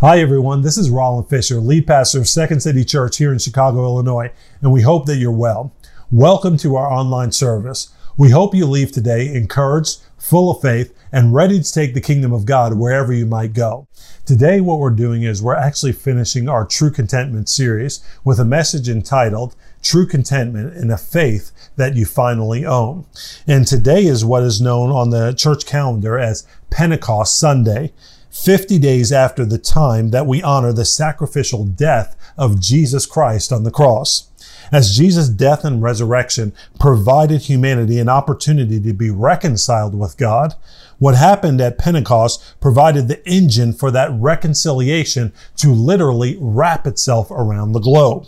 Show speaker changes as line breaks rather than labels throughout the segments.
Hi, everyone. This is Roland Fisher, lead pastor of Second City Church here in Chicago, Illinois, and we hope that you're well. Welcome to our online service. We hope you leave today encouraged, full of faith, and ready to take the kingdom of God wherever you might go. Today, what we're doing is we're actually finishing our True Contentment series with a message entitled True Contentment in a Faith That You Finally Own. And today is what is known on the church calendar as Pentecost Sunday. 50 days after the time that we honor the sacrificial death of Jesus Christ on the cross. As Jesus' death and resurrection provided humanity an opportunity to be reconciled with God, what happened at Pentecost provided the engine for that reconciliation to literally wrap itself around the globe.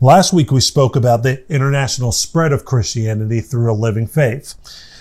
Last week we spoke about the international spread of Christianity through a living faith.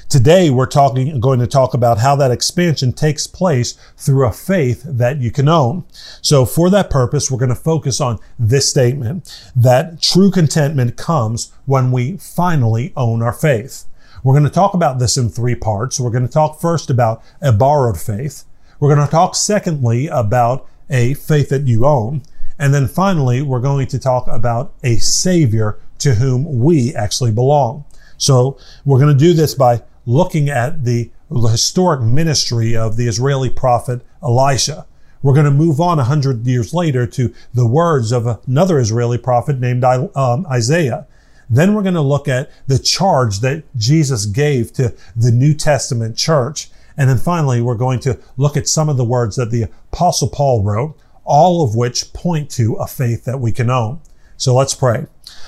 Today, we're talking, going to talk about how that expansion takes place through a faith that you can own. So for that purpose, we're going to focus on this statement that true contentment comes when we finally own our faith. We're going to talk about this in three parts. We're going to talk first about a borrowed faith. We're going to talk secondly about a faith that you own. And then finally, we're going to talk about a savior to whom we actually belong. So we're going to do this by looking at the historic ministry of the Israeli prophet Elisha. We're going to move on a hundred years later to the words of another Israeli prophet named um, Isaiah. Then we're going to look at the charge that Jesus gave to the New Testament church. And then finally, we're going to look at some of the words that the apostle Paul wrote, all of which point to a faith that we can own. So let's pray.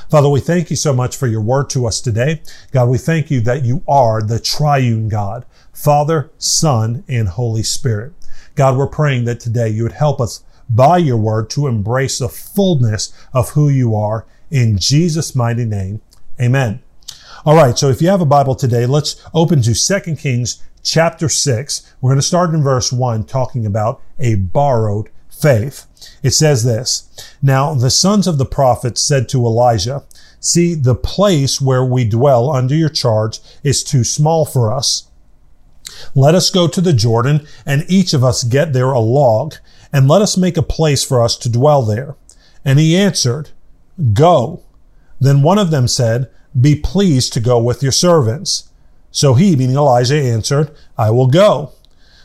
Father, we thank you so much for your word to us today. God, we thank you that you are the triune God, Father, Son, and Holy Spirit. God, we're praying that today you would help us by your word to embrace the fullness of who you are in Jesus' mighty name. Amen. All right. So if you have a Bible today, let's open to 2 Kings chapter 6. We're going to start in verse 1 talking about a borrowed faith. It says this, Now the sons of the prophets said to Elijah, See, the place where we dwell under your charge is too small for us. Let us go to the Jordan and each of us get there a log and let us make a place for us to dwell there. And he answered, Go. Then one of them said, Be pleased to go with your servants. So he, meaning Elijah, answered, I will go.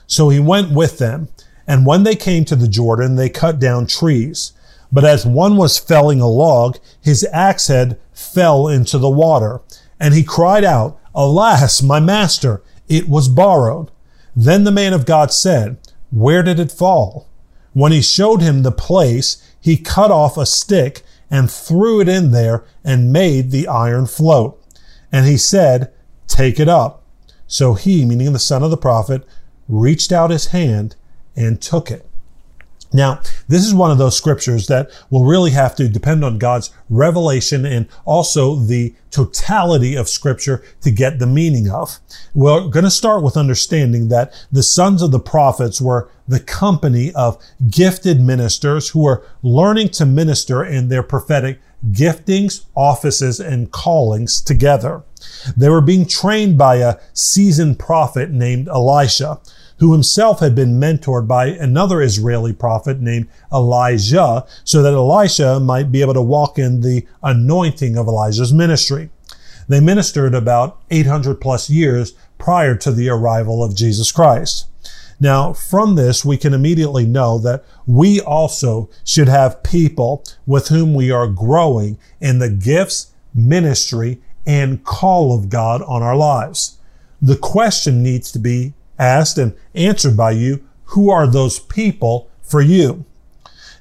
So he went with them. And when they came to the Jordan, they cut down trees. But as one was felling a log, his axe head fell into the water. And he cried out, Alas, my master, it was borrowed. Then the man of God said, Where did it fall? When he showed him the place, he cut off a stick and threw it in there and made the iron float. And he said, Take it up. So he, meaning the son of the prophet, reached out his hand and took it. Now, this is one of those scriptures that will really have to depend on God's revelation and also the totality of scripture to get the meaning of. We're going to start with understanding that the sons of the prophets were the company of gifted ministers who were learning to minister in their prophetic giftings, offices, and callings together. They were being trained by a seasoned prophet named Elisha who himself had been mentored by another Israeli prophet named Elijah, so that Elisha might be able to walk in the anointing of Elijah's ministry. They ministered about 800 plus years prior to the arrival of Jesus Christ. Now, from this, we can immediately know that we also should have people with whom we are growing in the gifts, ministry, and call of God on our lives. The question needs to be asked and answered by you, who are those people for you?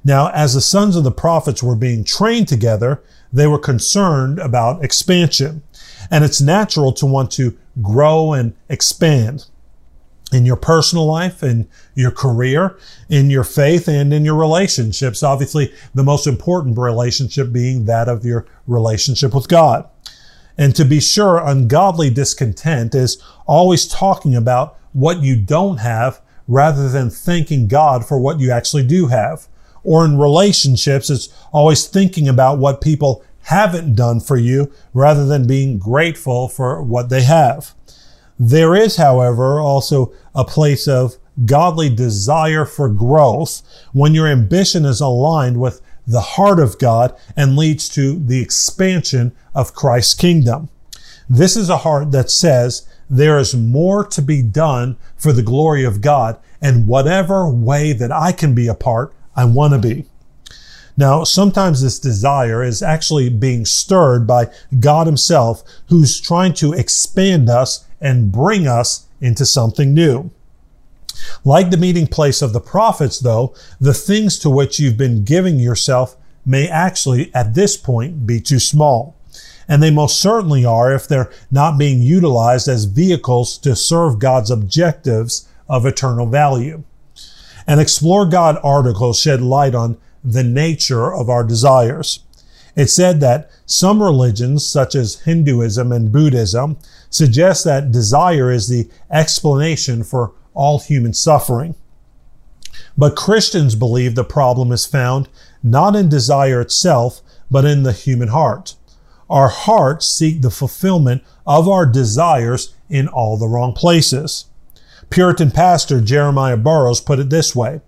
Now, as the sons of the prophets were being trained together, they were concerned about expansion. And it's natural to want to grow and expand in your personal life, in your career, in your faith, and in your relationships. Obviously, the most important relationship being that of your relationship with God. And to be sure, ungodly discontent is always talking about what you don't have rather than thanking God for what you actually do have. Or in relationships, it's always thinking about what people haven't done for you rather than being grateful for what they have. There is, however, also a place of godly desire for growth, when your ambition is aligned with the heart of God and leads to the expansion of Christ's kingdom. This is a heart that says there is more to be done for the glory of God and whatever way that I can be a part, I want to be. Now, sometimes this desire is actually being stirred by God himself who's trying to expand us and bring us into something new. Like the meeting place of the prophets, though, the things to which you've been giving yourself may actually, at this point, be too small. And they most certainly are if they're not being utilized as vehicles to serve God's objectives of eternal value. An Explore God article shed light on the nature of our desires. It said that some religions, such as Hinduism and Buddhism, suggest that desire is the explanation for all human suffering. But Christians believe the problem is found not in desire itself, but in the human heart. Our hearts seek the fulfillment of our desires in all the wrong places. Puritan pastor Jeremiah Burroughs put it this way,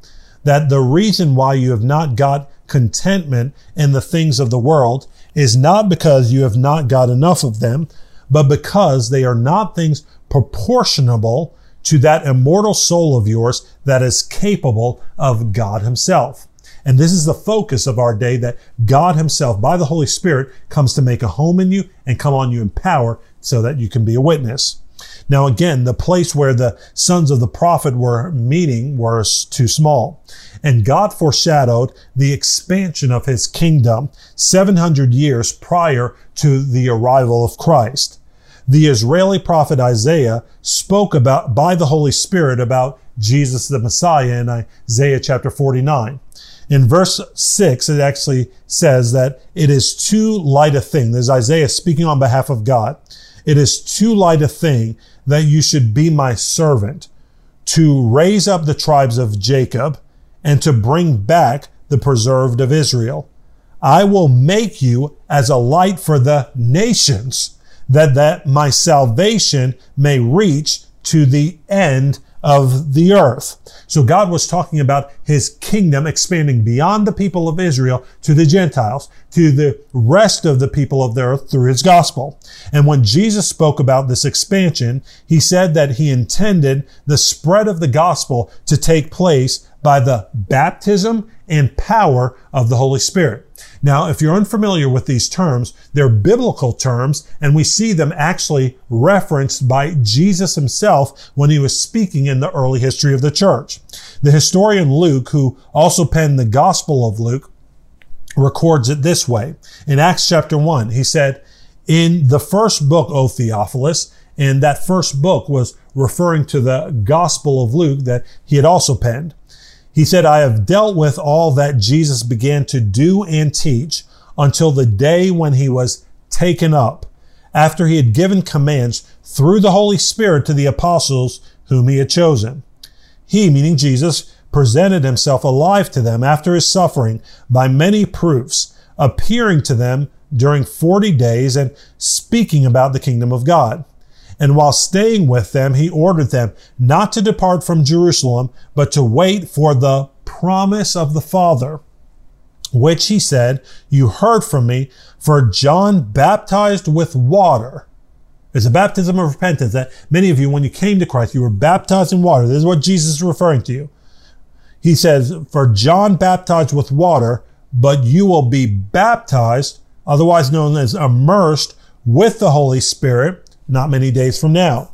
that the reason why you have not got contentment in the things of the world is not because you have not got enough of them, but because they are not things proportionable to that immortal soul of yours that is capable of God himself. And this is the focus of our day that God himself, by the Holy Spirit, comes to make a home in you and come on you in power so that you can be a witness. Now, again, the place where the sons of the prophet were meeting was too small. And God foreshadowed the expansion of his kingdom 700 years prior to the arrival of Christ. The Israeli prophet Isaiah spoke about, by the Holy Spirit about Jesus the Messiah in Isaiah chapter 49. In verse 6, it actually says that it is too light a thing. There's Isaiah speaking on behalf of God. It is too light a thing that you should be my servant to raise up the tribes of Jacob and to bring back the preserved of Israel. I will make you as a light for the nations that, that my salvation may reach to the end of the earth. So God was talking about his kingdom expanding beyond the people of Israel to the Gentiles, to the rest of the people of the earth through his gospel. And when Jesus spoke about this expansion, he said that he intended the spread of the gospel to take place by the baptism and power of the Holy Spirit. Now, if you're unfamiliar with these terms, they're biblical terms, and we see them actually referenced by Jesus himself when he was speaking in the early history of the church. The historian Luke, who also penned the Gospel of Luke, records it this way. In Acts chapter 1, he said, In the first book, O Theophilus, and that first book was referring to the Gospel of Luke that he had also penned. He said, I have dealt with all that Jesus began to do and teach until the day when he was taken up, after he had given commands through the Holy Spirit to the apostles whom he had chosen. He, meaning Jesus, presented himself alive to them after his suffering by many proofs, appearing to them during 40 days and speaking about the kingdom of God. And while staying with them, he ordered them not to depart from Jerusalem, but to wait for the promise of the Father, which he said, You heard from me, for John baptized with water. It's a baptism of repentance that many of you, when you came to Christ, you were baptized in water. This is what Jesus is referring to you. He says, For John baptized with water, but you will be baptized, otherwise known as immersed, with the Holy Spirit not many days from now.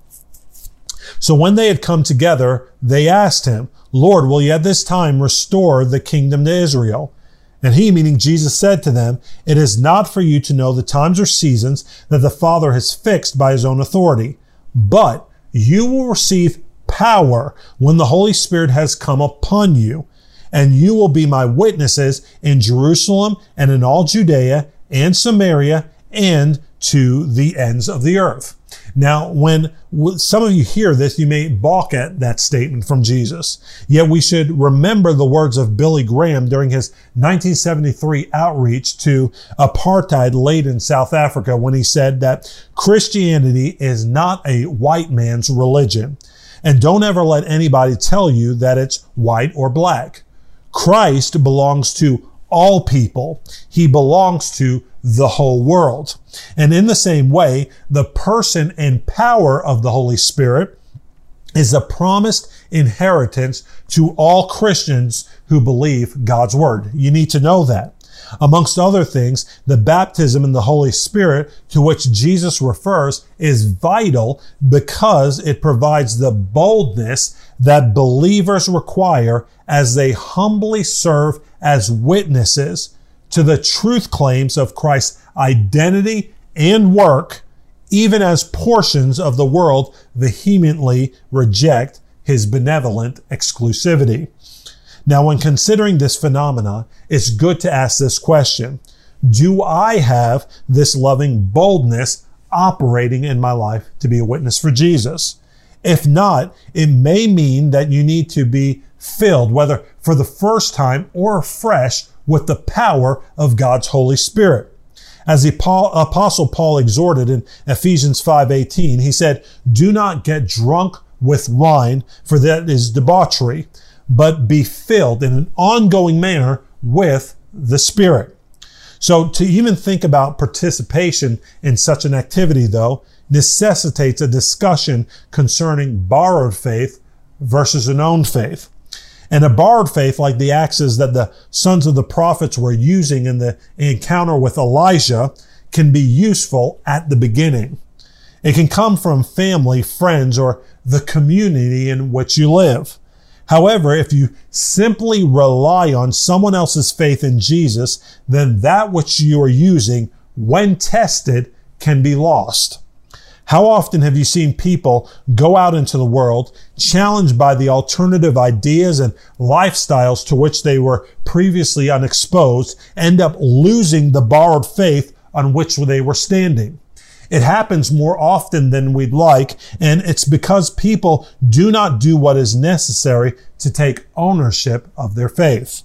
So when they had come together, they asked him, Lord, will you at this time restore the kingdom to Israel? And he, meaning Jesus, said to them, It is not for you to know the times or seasons that the Father has fixed by his own authority, but you will receive power when the Holy Spirit has come upon you, and you will be my witnesses in Jerusalem and in all Judea and Samaria and to the ends of the earth. Now, when some of you hear this, you may balk at that statement from Jesus. Yet we should remember the words of Billy Graham during his 1973 outreach to apartheid late in South Africa when he said that Christianity is not a white man's religion. And don't ever let anybody tell you that it's white or black. Christ belongs to all people. He belongs to the whole world. And in the same way, the person and power of the Holy Spirit is a promised inheritance to all Christians who believe God's word. You need to know that. Amongst other things, the baptism in the Holy Spirit to which Jesus refers is vital because it provides the boldness that believers require as they humbly serve as witnesses to the truth claims of Christ's identity and work, even as portions of the world vehemently reject his benevolent exclusivity. Now, when considering this phenomena, it's good to ask this question. Do I have this loving boldness operating in my life to be a witness for Jesus? If not, it may mean that you need to be filled, whether for the first time or fresh, with the power of God's Holy Spirit. As the apostle Paul exhorted in Ephesians 5:18, he said, "Do not get drunk with wine, for that is debauchery, but be filled in an ongoing manner with the Spirit. So to even think about participation in such an activity, though, necessitates a discussion concerning borrowed faith versus an own faith. And a borrowed faith, like the axes that the sons of the prophets were using in the encounter with Elijah, can be useful at the beginning. It can come from family, friends, or the community in which you live. However, if you simply rely on someone else's faith in Jesus, then that which you are using, when tested, can be lost. How often have you seen people go out into the world challenged by the alternative ideas and lifestyles to which they were previously unexposed, end up losing the borrowed faith on which they were standing? It happens more often than we'd like, and it's because people do not do what is necessary to take ownership of their faith.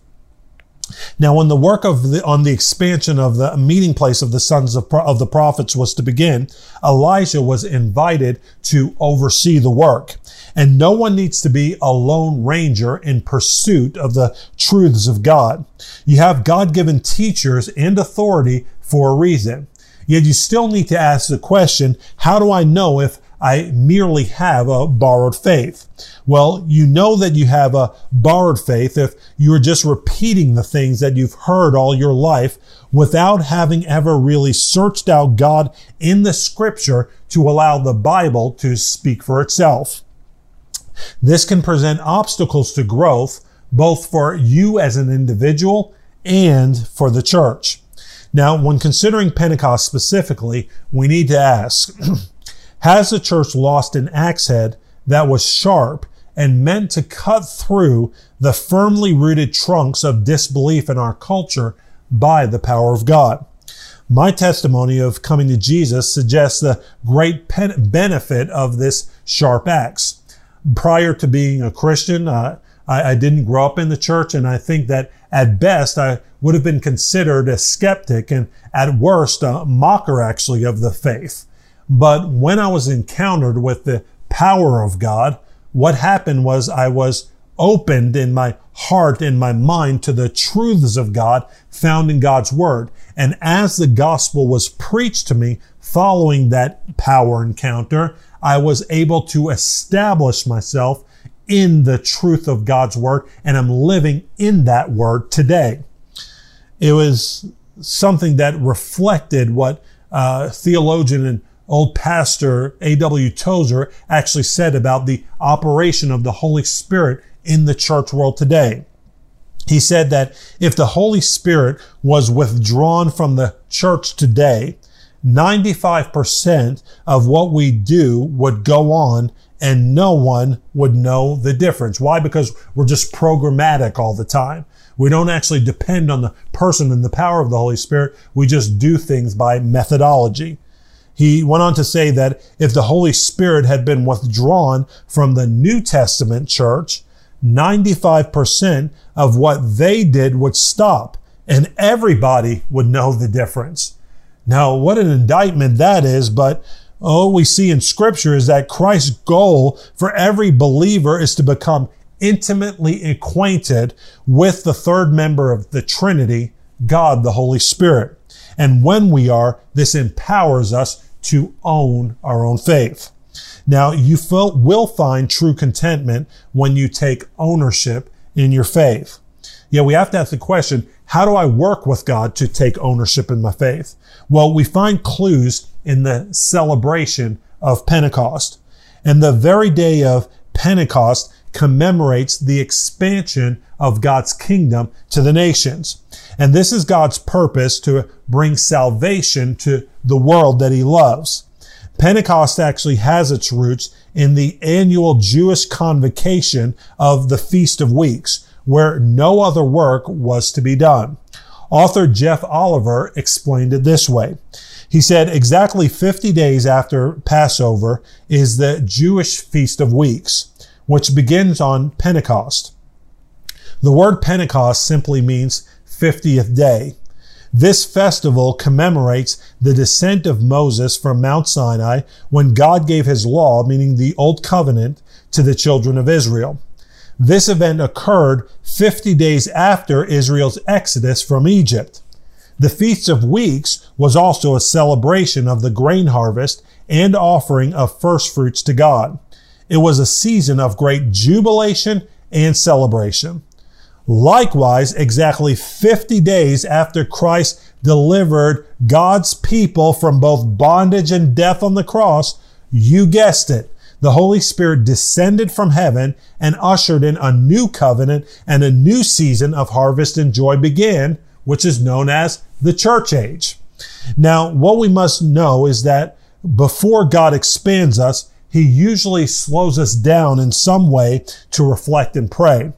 Now, when the work of the, on the expansion of the meeting place of the sons of, of the prophets was to begin, Elijah was invited to oversee the work. And no one needs to be a lone ranger in pursuit of the truths of God. You have God-given teachers and authority for a reason. Yet you still need to ask the question, how do I know if I merely have a borrowed faith? Well, you know that you have a borrowed faith if you're just repeating the things that you've heard all your life without having ever really searched out God in the scripture to allow the Bible to speak for itself. This can present obstacles to growth, both for you as an individual and for the church. Now, when considering Pentecost specifically, we need to ask, has the church lost an axe head that was sharp and meant to cut through the firmly rooted trunks of disbelief in our culture by the power of God? My testimony of coming to Jesus suggests the great benefit of this sharp axe. Prior to being a Christian, uh, I, I didn't grow up in the church, and I think that at best I would have been considered a skeptic and at worst a mocker actually of the faith. But when I was encountered with the power of God, what happened was I was opened in my heart and my mind to the truths of God found in God's word. And as the gospel was preached to me following that power encounter, I was able to establish myself in the truth of God's word and I'm living in that word today. It was something that reflected what uh, theologian and old pastor A.W. Tozer actually said about the operation of the Holy Spirit in the church world today. He said that if the Holy Spirit was withdrawn from the church today, 95% of what we do would go on and no one would know the difference. Why? Because we're just programmatic all the time. We don't actually depend on the person and the power of the Holy Spirit. We just do things by methodology. He went on to say that if the Holy Spirit had been withdrawn from the New Testament church, 95% of what they did would stop and everybody would know the difference. Now, what an indictment that is, but all we see in scripture is that Christ's goal for every believer is to become intimately acquainted with the third member of the Trinity, God the Holy Spirit. And when we are, this empowers us to own our own faith. Now, you will find true contentment when you take ownership in your faith. Yeah, we have to ask the question, how do I work with God to take ownership in my faith? Well, we find clues in the celebration of Pentecost. And the very day of Pentecost commemorates the expansion of God's kingdom to the nations. And this is God's purpose to bring salvation to the world that he loves. Pentecost actually has its roots in the annual Jewish convocation of the Feast of Weeks, where no other work was to be done. Author Jeff Oliver explained it this way. He said exactly 50 days after Passover is the Jewish Feast of Weeks, which begins on Pentecost. The word Pentecost simply means 50th day. This festival commemorates the descent of Moses from Mount Sinai when God gave his law, meaning the Old Covenant, to the children of Israel. This event occurred 50 days after Israel's exodus from Egypt. The Feast of Weeks was also a celebration of the grain harvest and offering of first fruits to God. It was a season of great jubilation and celebration. Likewise, exactly 50 days after Christ delivered God's people from both bondage and death on the cross, you guessed it, the Holy Spirit descended from heaven and ushered in a new covenant and a new season of harvest and joy began, which is known as the church age. Now, what we must know is that before God expands us, he usually slows us down in some way to reflect and pray.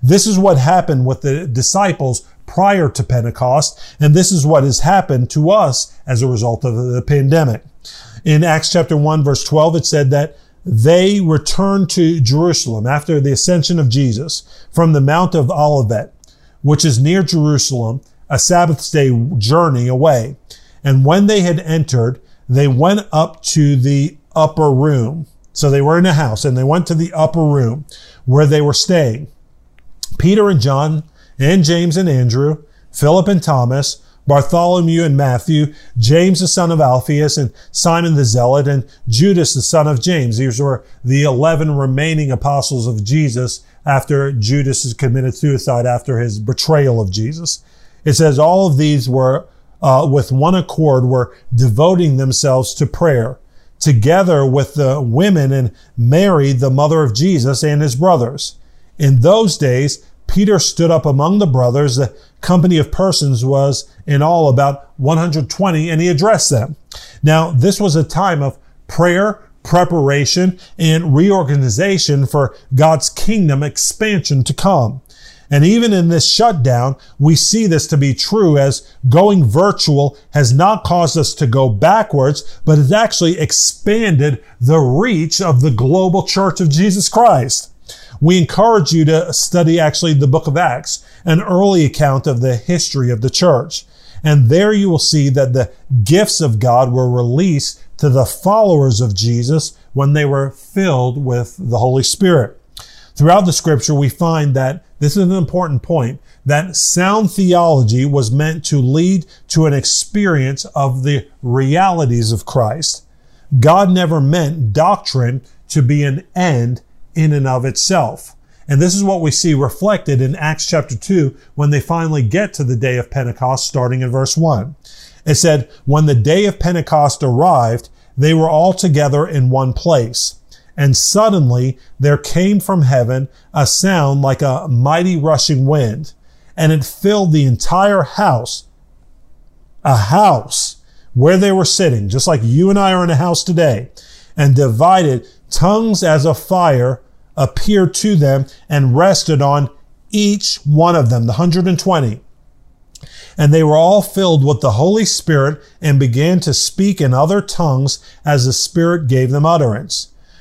This is what happened with the disciples prior to Pentecost, and this is what has happened to us as a result of the pandemic. In Acts chapter 1 verse 12, it said that they returned to Jerusalem after the ascension of Jesus from the Mount of Olivet, which is near Jerusalem, a Sabbath day journey away. And when they had entered, they went up to the upper room. So they were in a house and they went to the upper room where they were staying. Peter and John and James and Andrew, Philip and Thomas, Bartholomew and Matthew, James the son of Alphaeus, and Simon the Zealot, and Judas the son of James. These were the 11 remaining apostles of Jesus after Judas has committed suicide after his betrayal of Jesus. It says all of these were, uh, with one accord, were devoting themselves to prayer together with the women and Mary, the mother of Jesus and his brothers. In those days, Peter stood up among the brothers. The company of persons was in all about 120 and he addressed them. Now, this was a time of prayer, preparation, and reorganization for God's kingdom expansion to come. And even in this shutdown, we see this to be true as going virtual has not caused us to go backwards, but has actually expanded the reach of the global church of Jesus Christ. We encourage you to study actually the book of Acts, an early account of the history of the church. And there you will see that the gifts of God were released to the followers of Jesus when they were filled with the Holy Spirit. Throughout the scripture, we find that this is an important point that sound theology was meant to lead to an experience of the realities of Christ. God never meant doctrine to be an end in and of itself. And this is what we see reflected in Acts chapter 2 when they finally get to the day of Pentecost, starting in verse 1. It said, When the day of Pentecost arrived, they were all together in one place. And suddenly there came from heaven a sound like a mighty rushing wind, and it filled the entire house. A house where they were sitting, just like you and I are in a house today, and divided tongues as a fire appeared to them and rested on each one of them, the 120. And they were all filled with the Holy Spirit and began to speak in other tongues as the Spirit gave them utterance.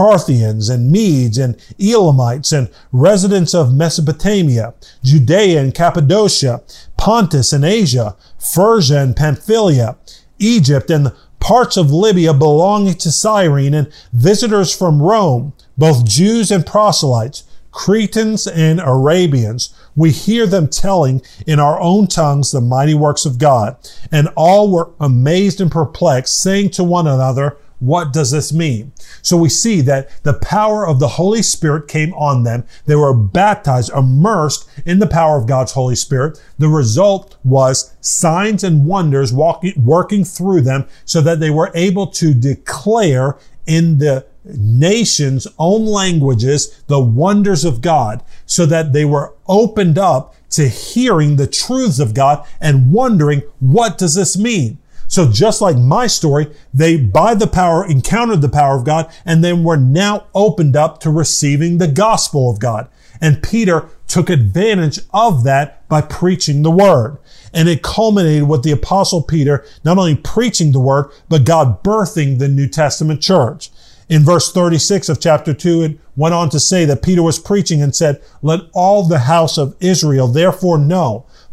Parthians and Medes and Elamites and residents of Mesopotamia, Judea and Cappadocia, Pontus and Asia, Phrygia and Pamphylia, Egypt and parts of Libya belonging to Cyrene and visitors from Rome, both Jews and proselytes, Cretans and Arabians. We hear them telling in our own tongues the mighty works of God. And all were amazed and perplexed, saying to one another, what does this mean? So we see that the power of the Holy Spirit came on them. They were baptized, immersed in the power of God's Holy Spirit. The result was signs and wonders walking, working through them so that they were able to declare in the nation's own languages the wonders of God so that they were opened up to hearing the truths of God and wondering, what does this mean? So just like my story, they by the power encountered the power of God and then were now opened up to receiving the gospel of God. And Peter took advantage of that by preaching the word. And it culminated with the apostle Peter not only preaching the word, but God birthing the New Testament church. In verse 36 of chapter 2, it went on to say that Peter was preaching and said, Let all the house of Israel therefore know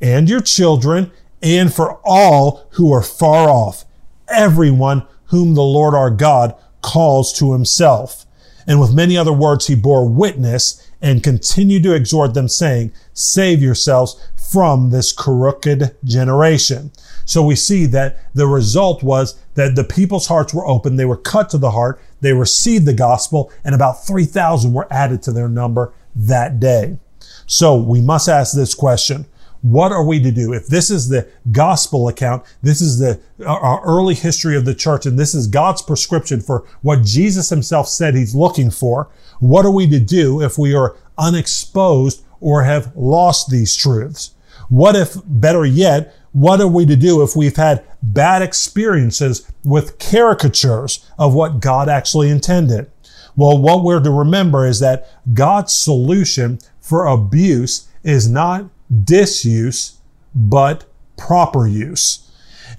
and your children and for all who are far off, everyone whom the Lord our God calls to himself. And with many other words, he bore witness and continued to exhort them saying, save yourselves from this crooked generation. So we see that the result was that the people's hearts were open. They were cut to the heart. They received the gospel and about 3,000 were added to their number that day. So we must ask this question. What are we to do? If this is the gospel account, this is the our early history of the church, and this is God's prescription for what Jesus himself said he's looking for. What are we to do if we are unexposed or have lost these truths? What if, better yet, what are we to do if we've had bad experiences with caricatures of what God actually intended? Well, what we're to remember is that God's solution for abuse is not disuse, but proper use.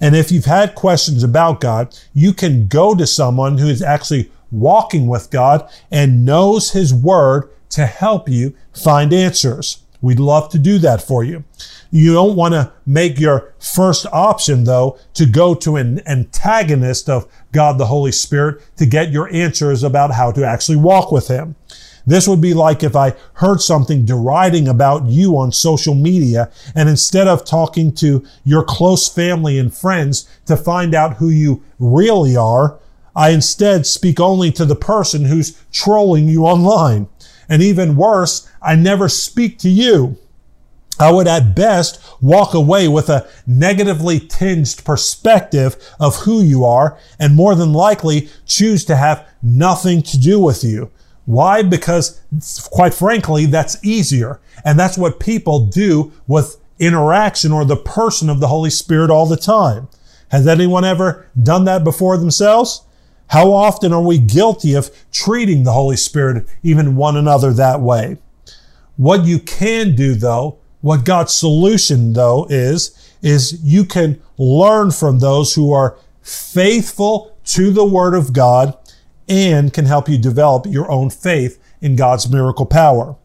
And if you've had questions about God, you can go to someone who is actually walking with God and knows his word to help you find answers. We'd love to do that for you. You don't want to make your first option, though, to go to an antagonist of God the Holy Spirit to get your answers about how to actually walk with Him. This would be like if I heard something deriding about you on social media and instead of talking to your close family and friends to find out who you really are, I instead speak only to the person who's trolling you online. And even worse, I never speak to you. I would at best walk away with a negatively tinged perspective of who you are and more than likely choose to have nothing to do with you. Why? Because quite frankly, that's easier. And that's what people do with interaction or the person of the Holy Spirit all the time. Has anyone ever done that before themselves? How often are we guilty of treating the Holy Spirit, even one another that way? What you can do though, what God's solution though is, is you can learn from those who are faithful to the Word of God and can help you develop your own faith in God's miracle power.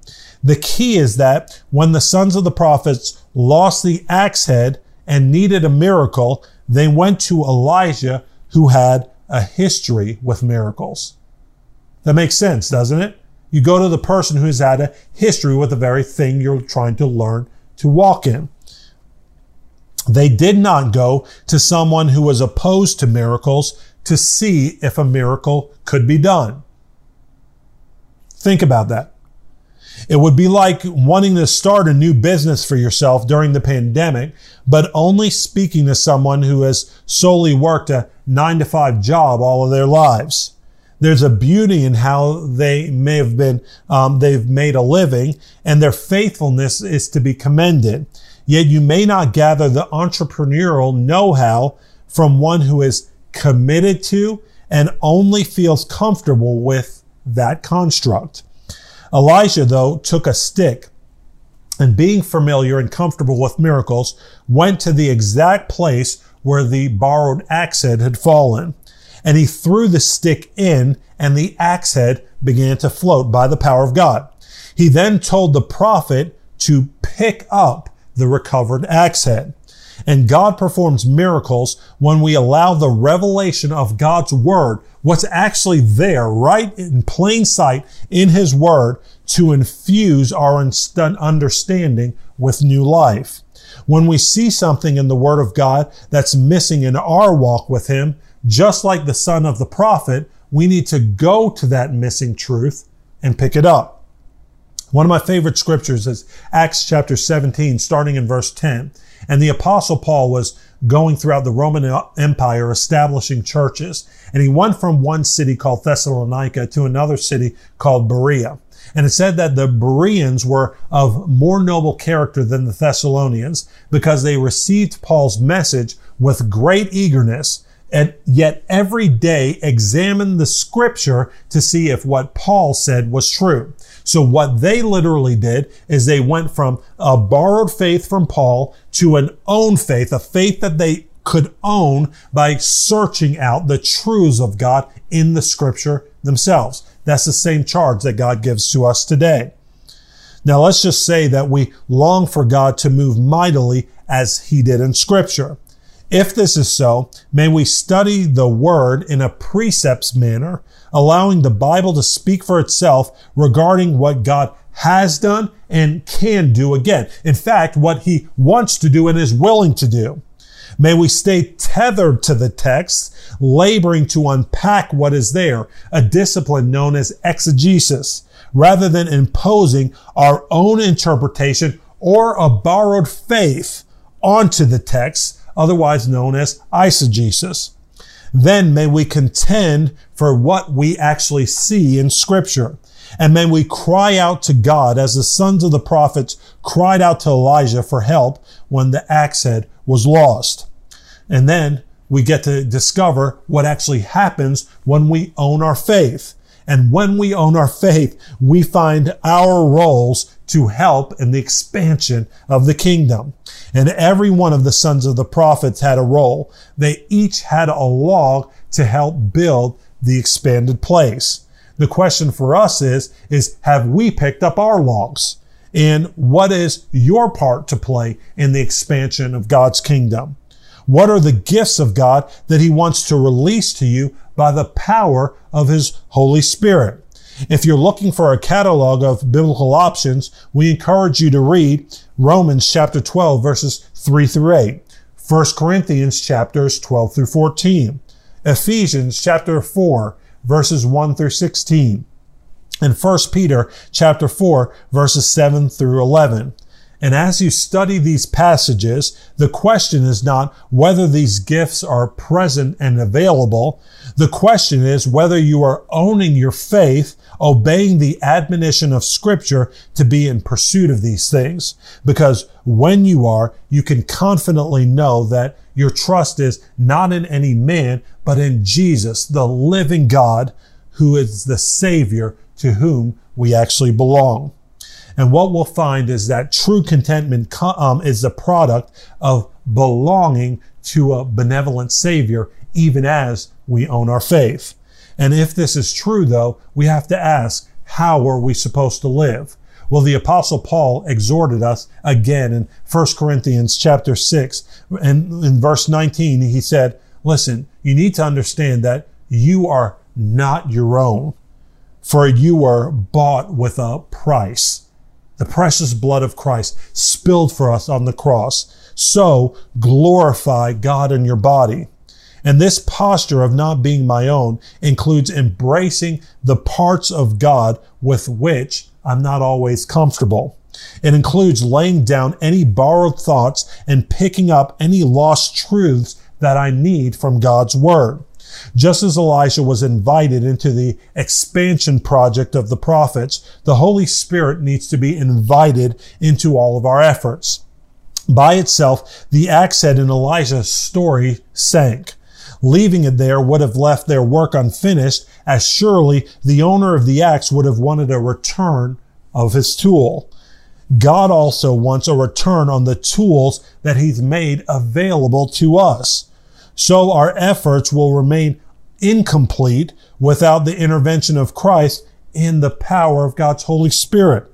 The key is that when the sons of the prophets lost the axe head and needed a miracle, they went to Elijah who had a history with miracles. That makes sense, doesn't it? You go to the person who's had a history with the very thing you're trying to learn to walk in. They did not go to someone who was opposed to miracles to see if a miracle could be done. Think about that. It would be like wanting to start a new business for yourself during the pandemic, but only speaking to someone who has solely worked a nine to five job all of their lives. There's a beauty in how they may have been, um, they've made a living and their faithfulness is to be commended. Yet you may not gather the entrepreneurial know-how from one who is committed to and only feels comfortable with that construct. Elijah, though, took a stick and being familiar and comfortable with miracles, went to the exact place where the borrowed axe head had fallen. And he threw the stick in and the axe head began to float by the power of God. He then told the prophet to pick up the recovered axe head. And God performs miracles when we allow the revelation of God's word, what's actually there right in plain sight in his word to infuse our understanding with new life. When we see something in the word of God that's missing in our walk with him, just like the son of the prophet, we need to go to that missing truth and pick it up. One of my favorite scriptures is Acts chapter 17, starting in verse 10. And the apostle Paul was going throughout the Roman Empire establishing churches. And he went from one city called Thessalonica to another city called Berea. And it said that the Bereans were of more noble character than the Thessalonians because they received Paul's message with great eagerness and yet every day examined the scripture to see if what Paul said was true. So what they literally did is they went from a borrowed faith from Paul to an own faith, a faith that they could own by searching out the truths of God in the scripture themselves. That's the same charge that God gives to us today. Now let's just say that we long for God to move mightily as he did in scripture. If this is so, may we study the word in a precepts manner, allowing the Bible to speak for itself regarding what God has done and can do again. In fact, what he wants to do and is willing to do. May we stay tethered to the text, laboring to unpack what is there, a discipline known as exegesis, rather than imposing our own interpretation or a borrowed faith onto the text otherwise known as eisegesis. Then may we contend for what we actually see in scripture. And may we cry out to God as the sons of the prophets cried out to Elijah for help when the axe head was lost. And then we get to discover what actually happens when we own our faith. And when we own our faith, we find our roles to help in the expansion of the kingdom. And every one of the sons of the prophets had a role. They each had a log to help build the expanded place. The question for us is, is have we picked up our logs? And what is your part to play in the expansion of God's kingdom? What are the gifts of God that he wants to release to you by the power of his Holy Spirit? If you're looking for a catalog of biblical options, we encourage you to read Romans chapter 12 verses 3 through 8, 1 Corinthians chapters 12 through 14, Ephesians chapter 4 verses 1 through 16, and 1 Peter chapter 4 verses 7 through 11. And as you study these passages, the question is not whether these gifts are present and available. The question is whether you are owning your faith, obeying the admonition of scripture to be in pursuit of these things. Because when you are, you can confidently know that your trust is not in any man, but in Jesus, the living God, who is the Savior to whom we actually belong. And what we'll find is that true contentment um, is the product of belonging to a benevolent Savior, even as we own our faith. And if this is true, though, we have to ask, how are we supposed to live? Well, the apostle Paul exhorted us again in 1 Corinthians chapter 6 and in verse 19, he said, listen, you need to understand that you are not your own, for you are bought with a price the precious blood of Christ spilled for us on the cross. So glorify God in your body. And this posture of not being my own includes embracing the parts of God with which I'm not always comfortable. It includes laying down any borrowed thoughts and picking up any lost truths that I need from God's word. Just as Elijah was invited into the expansion project of the prophets, the Holy Spirit needs to be invited into all of our efforts. By itself, the axe head in Elijah's story sank. Leaving it there would have left their work unfinished, as surely the owner of the axe would have wanted a return of his tool. God also wants a return on the tools that he's made available to us. So our efforts will remain incomplete without the intervention of Christ in the power of God's Holy Spirit.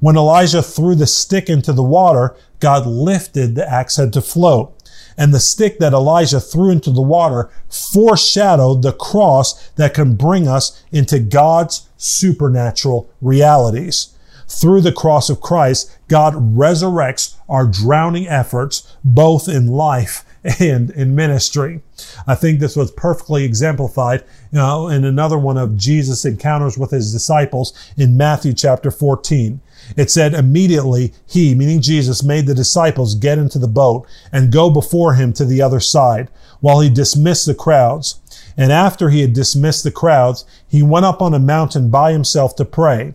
When Elijah threw the stick into the water, God lifted the axe head to float. And the stick that Elijah threw into the water foreshadowed the cross that can bring us into God's supernatural realities. Through the cross of Christ, God resurrects our drowning efforts, both in life and in ministry. I think this was perfectly exemplified you know, in another one of Jesus' encounters with his disciples in Matthew chapter 14. It said, immediately he, meaning Jesus, made the disciples get into the boat and go before him to the other side while he dismissed the crowds. And after he had dismissed the crowds, he went up on a mountain by himself to pray.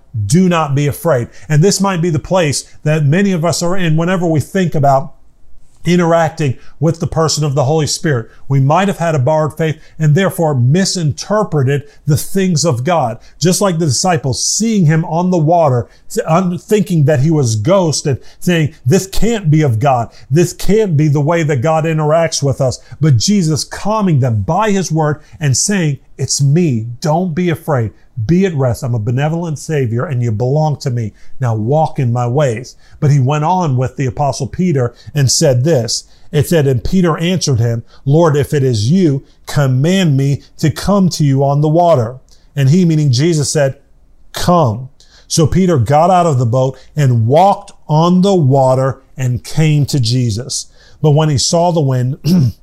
Do not be afraid. And this might be the place that many of us are in whenever we think about interacting with the person of the Holy Spirit. We might have had a borrowed faith and therefore misinterpreted the things of God. Just like the disciples seeing him on the water, thinking that he was ghost and saying, this can't be of God. This can't be the way that God interacts with us. But Jesus calming them by his word and saying, it's me. Don't be afraid. Be at rest. I'm a benevolent Savior and you belong to me. Now walk in my ways. But he went on with the apostle Peter and said this. It said, and Peter answered him, Lord, if it is you, command me to come to you on the water. And he, meaning Jesus said, come. So Peter got out of the boat and walked on the water and came to Jesus. But when he saw the wind,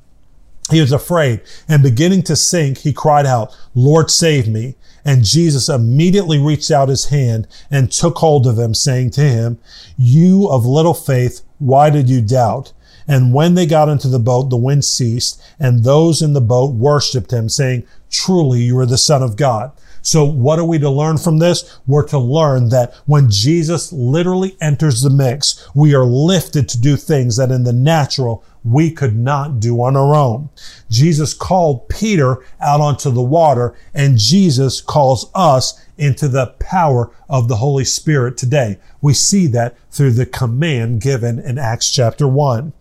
he was afraid and beginning to sink, he cried out, Lord, save me. And Jesus immediately reached out his hand and took hold of him, saying to him, You of little faith, why did you doubt? And when they got into the boat, the wind ceased, and those in the boat worshiped him, saying, Truly, you are the Son of God. So what are we to learn from this? We're to learn that when Jesus literally enters the mix, we are lifted to do things that in the natural we could not do on our own. Jesus called Peter out onto the water and Jesus calls us into the power of the Holy Spirit today. We see that through the command given in Acts chapter one.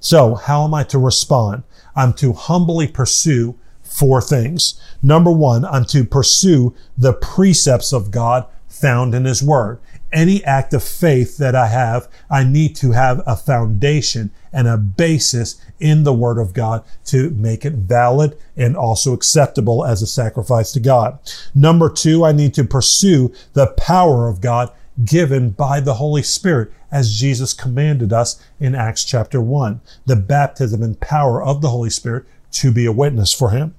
So how am I to respond? I'm to humbly pursue four things. Number one, I'm to pursue the precepts of God found in His Word. Any act of faith that I have, I need to have a foundation and a basis in the Word of God to make it valid and also acceptable as a sacrifice to God. Number two, I need to pursue the power of God given by the Holy Spirit as Jesus commanded us in Acts chapter 1. The baptism and power of the Holy Spirit to be a witness for Him.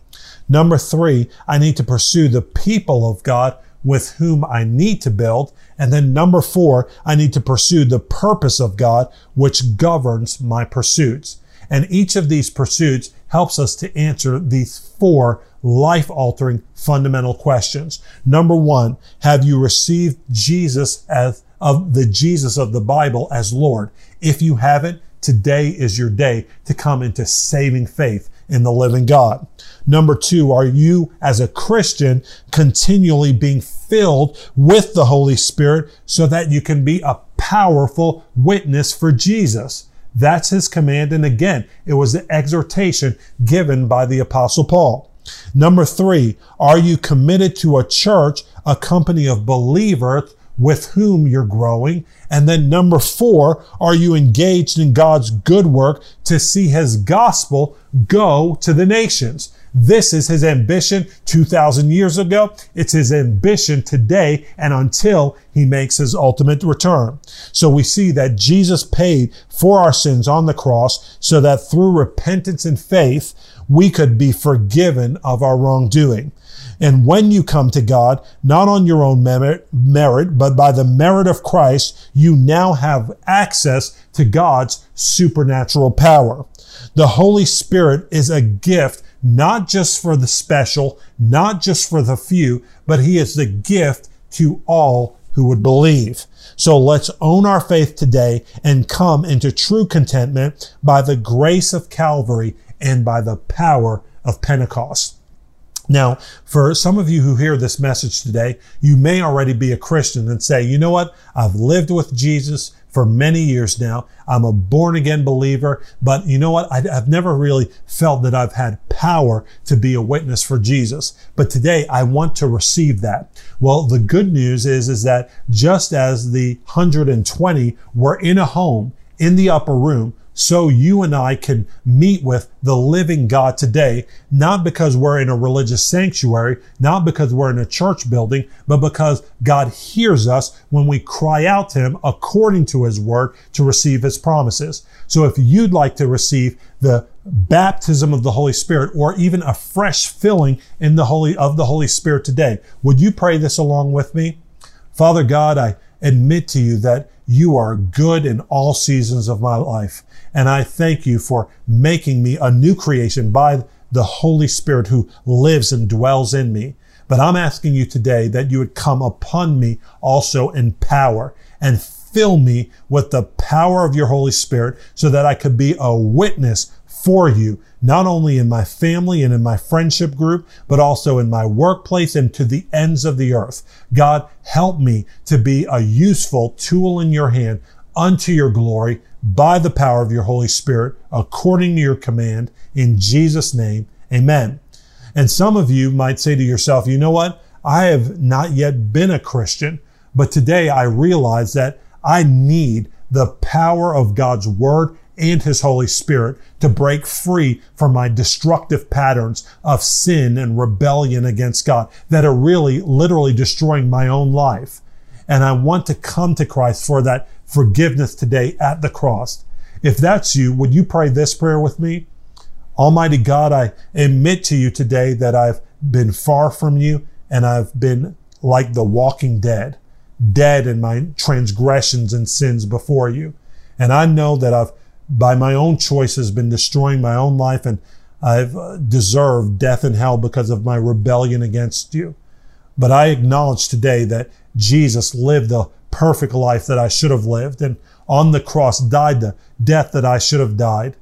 Number three, I need to pursue the people of God with whom I need to build. And then number four, I need to pursue the purpose of God, which governs my pursuits. And each of these pursuits helps us to answer these four life altering fundamental questions. Number one, have you received Jesus as of the Jesus of the Bible as Lord? If you haven't, today is your day to come into saving faith in the living God. Number two, are you as a Christian continually being filled with the Holy Spirit so that you can be a powerful witness for Jesus? That's his command. And again, it was the exhortation given by the apostle Paul. Number three, are you committed to a church, a company of believers with whom you're growing? And then number four, are you engaged in God's good work to see his gospel go to the nations? This is his ambition 2000 years ago. It's his ambition today and until he makes his ultimate return. So we see that Jesus paid for our sins on the cross so that through repentance and faith, we could be forgiven of our wrongdoing. And when you come to God, not on your own merit, merit, but by the merit of Christ, you now have access to God's supernatural power. The Holy Spirit is a gift not just for the special, not just for the few, but he is the gift to all who would believe. So let's own our faith today and come into true contentment by the grace of Calvary and by the power of Pentecost. Now, for some of you who hear this message today, you may already be a Christian and say, you know what? I've lived with Jesus for many years now. I'm a born again believer, but you know what? I've never really felt that I've had power to be a witness for Jesus. But today I want to receive that. Well, the good news is, is that just as the 120 were in a home in the upper room, so you and I can meet with the living God today, not because we're in a religious sanctuary, not because we're in a church building, but because God hears us when we cry out to Him according to His word to receive His promises. So if you'd like to receive the baptism of the Holy Spirit or even a fresh filling in the Holy of the Holy Spirit today, would you pray this along with me? Father God, I admit to you that you are good in all seasons of my life. And I thank you for making me a new creation by the Holy Spirit who lives and dwells in me. But I'm asking you today that you would come upon me also in power and fill me with the power of your Holy Spirit so that I could be a witness for you, not only in my family and in my friendship group, but also in my workplace and to the ends of the earth. God, help me to be a useful tool in your hand unto your glory by the power of your Holy Spirit, according to your command. In Jesus' name, amen. And some of you might say to yourself, you know what? I have not yet been a Christian, but today I realize that I need the power of God's word and his Holy Spirit to break free from my destructive patterns of sin and rebellion against God that are really literally destroying my own life. And I want to come to Christ for that forgiveness today at the cross. If that's you, would you pray this prayer with me? Almighty God, I admit to you today that I've been far from you and I've been like the walking dead, dead in my transgressions and sins before you. And I know that I've by my own choices been destroying my own life and I've uh, deserved death and hell because of my rebellion against you. But I acknowledge today that Jesus lived the perfect life that I should have lived and on the cross died the death that I should have died.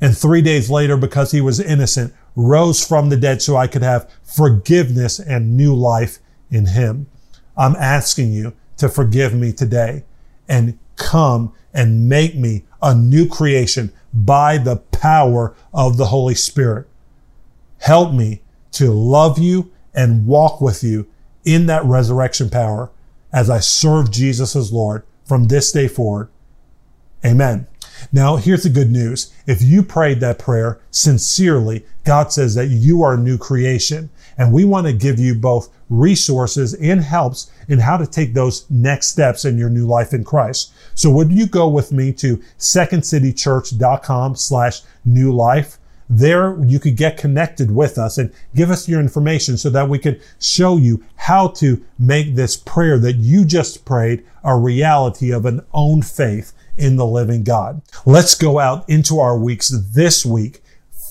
And three days later, because he was innocent, rose from the dead so I could have forgiveness and new life in him. I'm asking you to forgive me today and come and make me a new creation by the power of the Holy Spirit. Help me to love you and walk with you in that resurrection power as I serve Jesus as Lord from this day forward. Amen. Now, here's the good news. If you prayed that prayer sincerely, God says that you are a new creation. And we want to give you both resources and helps in how to take those next steps in your new life in Christ. So would you go with me to secondcitychurch.com slash new life? There you could get connected with us and give us your information so that we could show you how to make this prayer that you just prayed a reality of an own faith in the living God. Let's go out into our weeks this week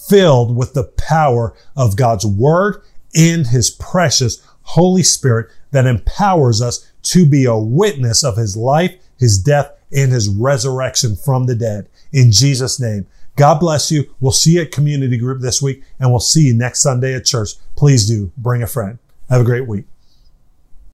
filled with the power of God's word and his precious Holy Spirit that empowers us to be a witness of his life, his death, and his resurrection from the dead. In Jesus' name. God bless you. We'll see you at community group this week and we'll see you next Sunday at church. Please do bring a friend. Have a great week.